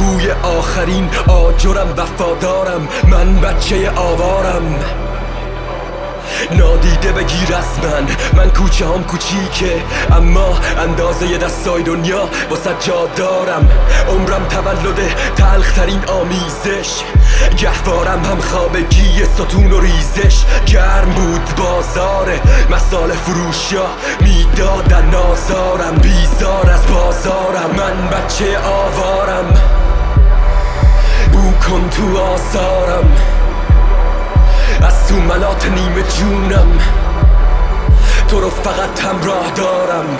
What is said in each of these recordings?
توی آخرین آجرم وفادارم من بچه آوارم. نادیده بگیر از من من کوچه هم کوچیکه اما اندازه دستای دنیا واسه جا دارم عمرم تولد تلخترین آمیزش گهوارم هم خوابگی ستون و ریزش. گرم بود بازاره مسال فروشیا می‌دادن نازارم بیزار از بازارم. من بچه آوارم. تو آزارم از تو ملات نیمه جونم. تو رو فقط همراه دارم.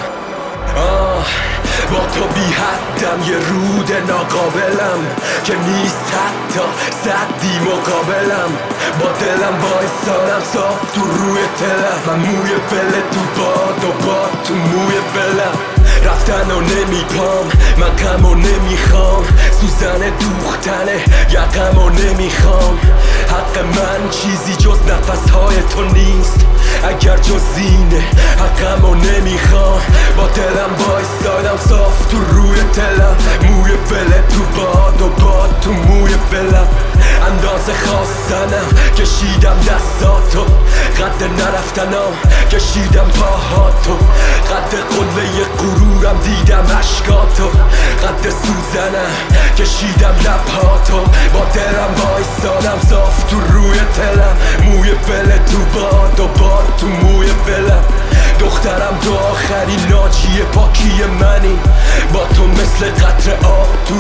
آه با تو بی حدم یه رود ناقابلم. که نیست حتی صدی مقابلم. با دلم وایسارم صاف تو روی تلم من موی فله تو باد و باد تو موی فلم. رفتن و نمیپام من غم و نمی‌خوام سوزن دوختنه یقم و نمی‌خوام. حق من چیزی جز نفسهای تو نیست. اگر جز اینه حقم و نمی‌خوام. با دلم بایستادم صاف تو روی تلم موی فله تو باد و باد تو موی فلم. اندازه خواستنم کشیدم دستاتو قد نرفتنم کشیدم پاهاتو قد قله غرورم دیدم اشکاتو. قد سوزنم کشیدم لبهاتو. با دلم بایستادم صاف تو روی تلم. موی فله تو باد و باد تو موی فلم دخترم تو آخرین ناجی پاکی منی. با تو مثل قطر آب تو